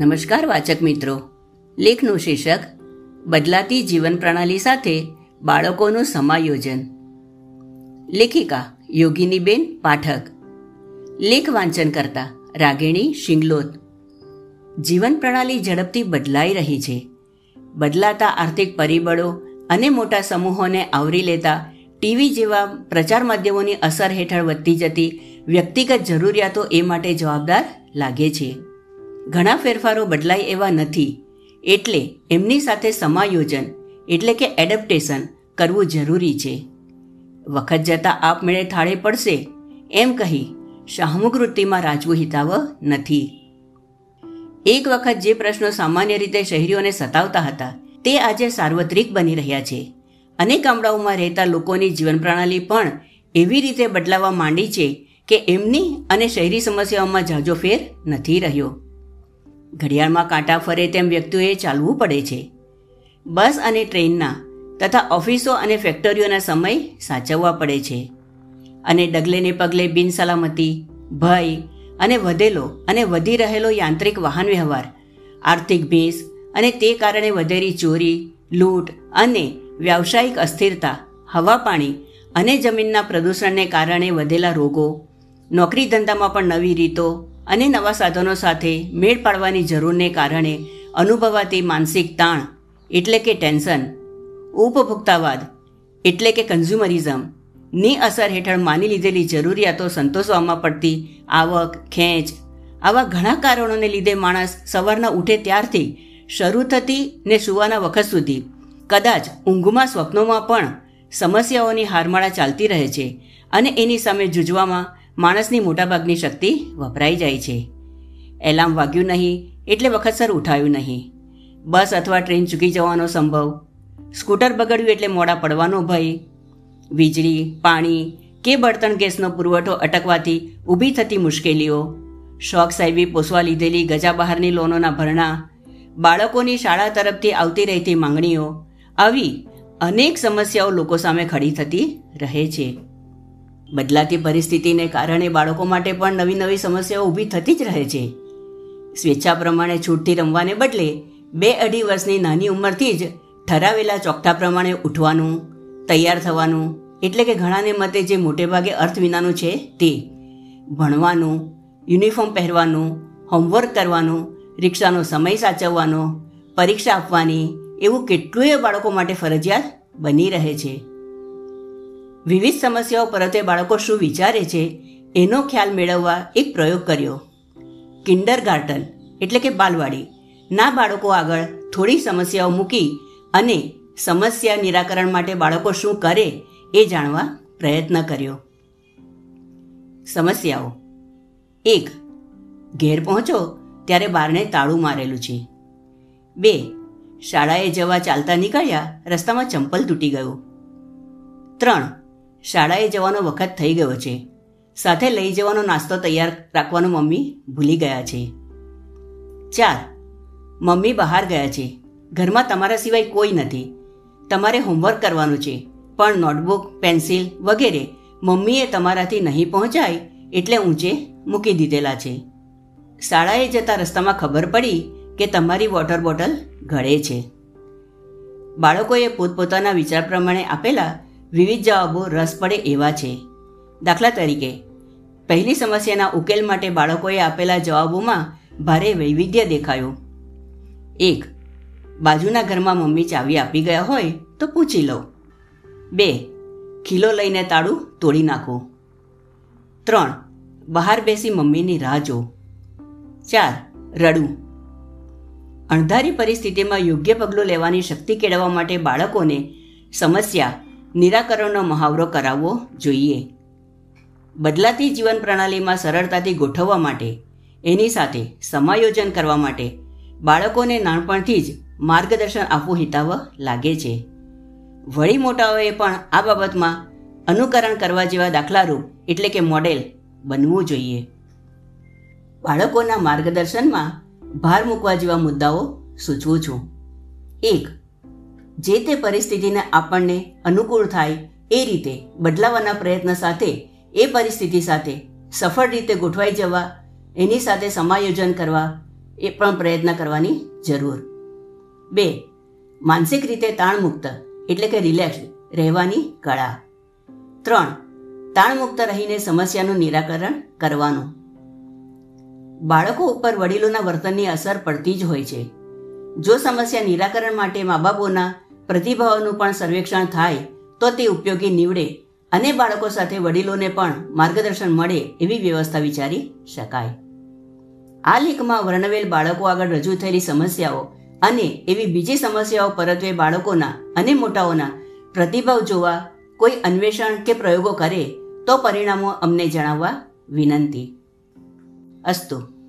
નમસ્કાર વાચક મિત્રો. લેખનું શીર્ષક, બદલાતી જીવન પ્રણાલી સાથે બાળકોનું સમાયોજન. લેખિકા, યોગિનીબેન પાઠક. લેખ વાંચન કરતા રાગિણી શિંગલોત. જીવન પ્રણાલી ઝડપથી બદલાઈ રહી છે. બદલાતા આર્થિક પરિબળો અને મોટા સમૂહોને આવરી લેતા ટીવી જેવા પ્રચાર માધ્યમોની અસર હેઠળ વધતી જતી વ્યક્તિગત જરૂરિયાતો એ માટે જવાબદાર લાગે છે. ઘણા ફેરફારો બદલાય એવા નથી. એટલે એમની સાથે સમાયોજન એટલે કે એડપ્ટેશન કરવું જરૂરી છે. વખત જતાં આપમેળે થાળે પડશે. એમ કહી શાહમુખ વૃત્તિમાં રાજવું હિતાવ નથી. એક વખત જે પ્રશ્નો સામાન્ય રીતે શહેરીઓને સતાવતા હતા, તે આજે સાર્વત્રિક બની રહ્યા છે. અનેક ગામડાઓમાં રહેતા લોકોની જીવન પ્રણાલી પણ એવી રીતે બદલાવા માંડી છે કે એમની અને શહેરી સમસ્યાઓમાં ઝાઝો ફેર નથી રહ્યો. ઘડિયાળમાં કાંટા ફરે તેમ વ્યક્તિઓએ ચાલવું પડે છે. બસ અને ટ્રેનના તથા ઓફિસો અને ફેક્ટરીઓના સમય સાચવવા પડે છે. અને ડગલેને પગલે બિનસલામતી, ભય અને વધેલો અને વધી રહેલો યાંત્રિક વાહન વ્યવહાર આર્થિક ભેસ અને તે કારણે વધેલી ચોરી, લૂંટ અને વ્યાવસાયિક અસ્થિરતા હવા પાણી અને જમીનના પ્રદૂષણને કારણે વધેલા રોગો, નોકરી ધંધામાં પણ નવી રીતો અને નવા સાધનો સાથે મેળ પાડવાની જરૂરને કારણે અનુભવાતી માનસિક તાણ એટલે કે ટેન્શન, ઉપભોક્તાવાદ એટલે કે કન્ઝ્યુમરિઝમની અસર હેઠળ માની લીધેલી જરૂરિયાતો સંતોષવામાં પડતી આવક, ખેંચ આવા ઘણા કારણોને લીધે માણસ સવારના ઉઠે ત્યારથી શરૂ થતી ને સુવાના વખત સુધી કદાચ ઊંઘમાં, સ્વપ્નોમાં પણ સમસ્યાઓની હારમાળા ચાલતી રહે છે અને એની સામે જૂજવામાં માણસની મોટાભાગની શક્તિ વપરાઈ જાય છે. એલાર્મ વાગ્યું નહીં એટલે વખતસર ઉઠાયું નહીં. બસ અથવા ટ્રેન ચૂકી જવાનો સંભવ. સ્કૂટર બગડ્યું એટલે મોડા પડવાનો ભય. વીજળી, પાણી કે બળતણ ગેસનો પુરવઠો અટકવાથી ઊભી થતી મુશ્કેલીઓ. શોખ સાહેબી પોસવા લીધેલી ગજા બહારની લોનોના ભરણા. બાળકોની શાળા તરફથી આવતી રહેતી માંગણીઓ. આવી અનેક સમસ્યાઓ લોકો સામે ખડી થતી રહે છે. બદલાતી પરિસ્થિતિને કારણે બાળકો માટે પણ નવી નવી સમસ્યાઓ ઊભી થતી જ રહે છે. સ્વેચ્છા પ્રમાણે છૂટથી રમવાને બદલે બે અઢી વર્ષની નાની ઉંમરથી જ ઠરાવેલા ચોકઠા પ્રમાણે ઉઠવાનું, તૈયાર થવાનું, એટલે કે ઘણાને મતે જે મોટેભાગે અર્થ વિનાનું છે તે. ભણવાનું, યુનિફોર્મ પહેરવાનું, હોમવર્ક કરવાનું, રિક્ષાનો સમય સાચવવાનો, પરીક્ષા આપવાની, એવું કેટલુંય બાળકો માટે ફરજિયાત બની રહે છે. વિવિધ સમસ્યાઓ પરતે બાળકો શું વિચારે છે, એનો ખ્યાલ મેળવવા એક પ્રયોગ કર્યો. કિન્ડર ગાર્ટન એટલે કે બાલવાડી. ના બાળકો આગળ થોડી સમસ્યાઓ મૂકી અને સમસ્યા નિરાકરણ માટે બાળકો શું કરે એ જાણવા પ્રયત્ન કર્યો. સમસ્યાઓ. એક, ઘેર પહોંચો ત્યારે બારણે તાળું મારેલું છે. બે, શાળાએ જવા ચાલતા નીકળ્યા રસ્તામાં ચંપલ તૂટી ગયું. ત્રણ શાળાએ જવાનો વખત થઈ ગયો છે. સાથે લઈ જવાનો નાસ્તો તૈયાર રાખવાનું મમ્મી ભૂલી ગયા છે. ચાર. મમ્મી બહાર ગયા છે. ઘરમાં તમારા સિવાય કોઈ નથી. તમારે હોમવર્ક કરવાનું છે. પણ નોટબુક પેન્સિલ વગેરે મમ્મીએ તમારાથી નહીં પહોંચાય એટલે ઊંચે મૂકી દીધેલા છે. શાળાએ જતા રસ્તામાં ખબર પડી કે તમારી વોટર બોટલ ઘડે છે. બાળકોએ પોતપોતાના વિચાર પ્રમાણે આપેલા વિવિધ જવાબો રસ પડે એવા છે. દાખલા તરીકે, પહેલી સમસ્યાના ઉકેલ માટે બાળકોએ આપેલા જવાબોમાં ભારે વૈવિધ્ય દેખાયું. એક, બાજુના ઘરમાં મમ્મી ચાવી આપી ગયા હોય તો પૂછી લો. બે, ખીલો લઈને તાળું તોડી નાખો. ત્રણ, બહાર બેસી મમ્મીની રાહ જો ચાર રડું અણધારી પરિસ્થિતિમાં યોગ્ય પગલું લેવાની શક્તિ કેળવવા માટે બાળકોને સમસ્યા નિરાકરણનો મહાવરો કરાવવો જોઈએ. બદલાતી જીવન પ્રણાલીમાં સરળતાથી ગોઠવવા માટે, એની સાથે સમાયોજન કરવા માટે બાળકોને નાનપણથી જ માર્ગદર્શન આપવું હિતાવ લાગે છે. વળી મોટાઓએ પણ આ બાબતમાં અનુકરણ કરવા જેવા દાખલારૂપ એટલે કે મોડેલ બનવું જોઈએ. બાળકોના માર્ગદર્શનમાં ભાર મૂકવા જેવા મુદ્દાઓ સૂચવું છું. એક જે તે પરિસ્થિતિને આપણને અનુકૂળ થાય એ રીતે બદલાવાના પ્રયત્ન સાથે, એ પરિસ્થિતિ સાથે સફળ રીતે ગોઠવાઈ જવા, એની સાથે સમાયોજન કરવા એ પણ પ્રયત્ન કરવાની જરૂર. બે, માનસિક રીતે તાણમુક્ત એટલે કે રિલેક્સ રહેવાની કળા. ત્રણ, તાણમુક્ત રહીને સમસ્યાનું નિરાકરણ કરવાનું. બાળકો ઉપર વડીલોના વર્તનની અસર પડતી જ હોય છે. જો સમસ્યા નિરાકરણ માટે મા બાપોના પ્રતિભાવોનું પણ સર્વેક્ષણ થાય તો તે ઉપયોગી નીવડે અને બાળકો સાથે વડીલોને પણ માર્ગદર્શન મળે એવી વ્યવસ્થા વિચારી શકાય. આ લેખમાં વર્ણવેલ બાળકો આગળ રજૂ થયેલી સમસ્યાઓ અને એવી બીજી સમસ્યાઓ પરત્વે બાળકોના અને મોટાઓના પ્રતિભાવ જોવા, કોઈ અન્વેષણ કે પ્રયોગો કરે તો પરિણામો અમને જણાવવા વિનંતી. અસ્તુ.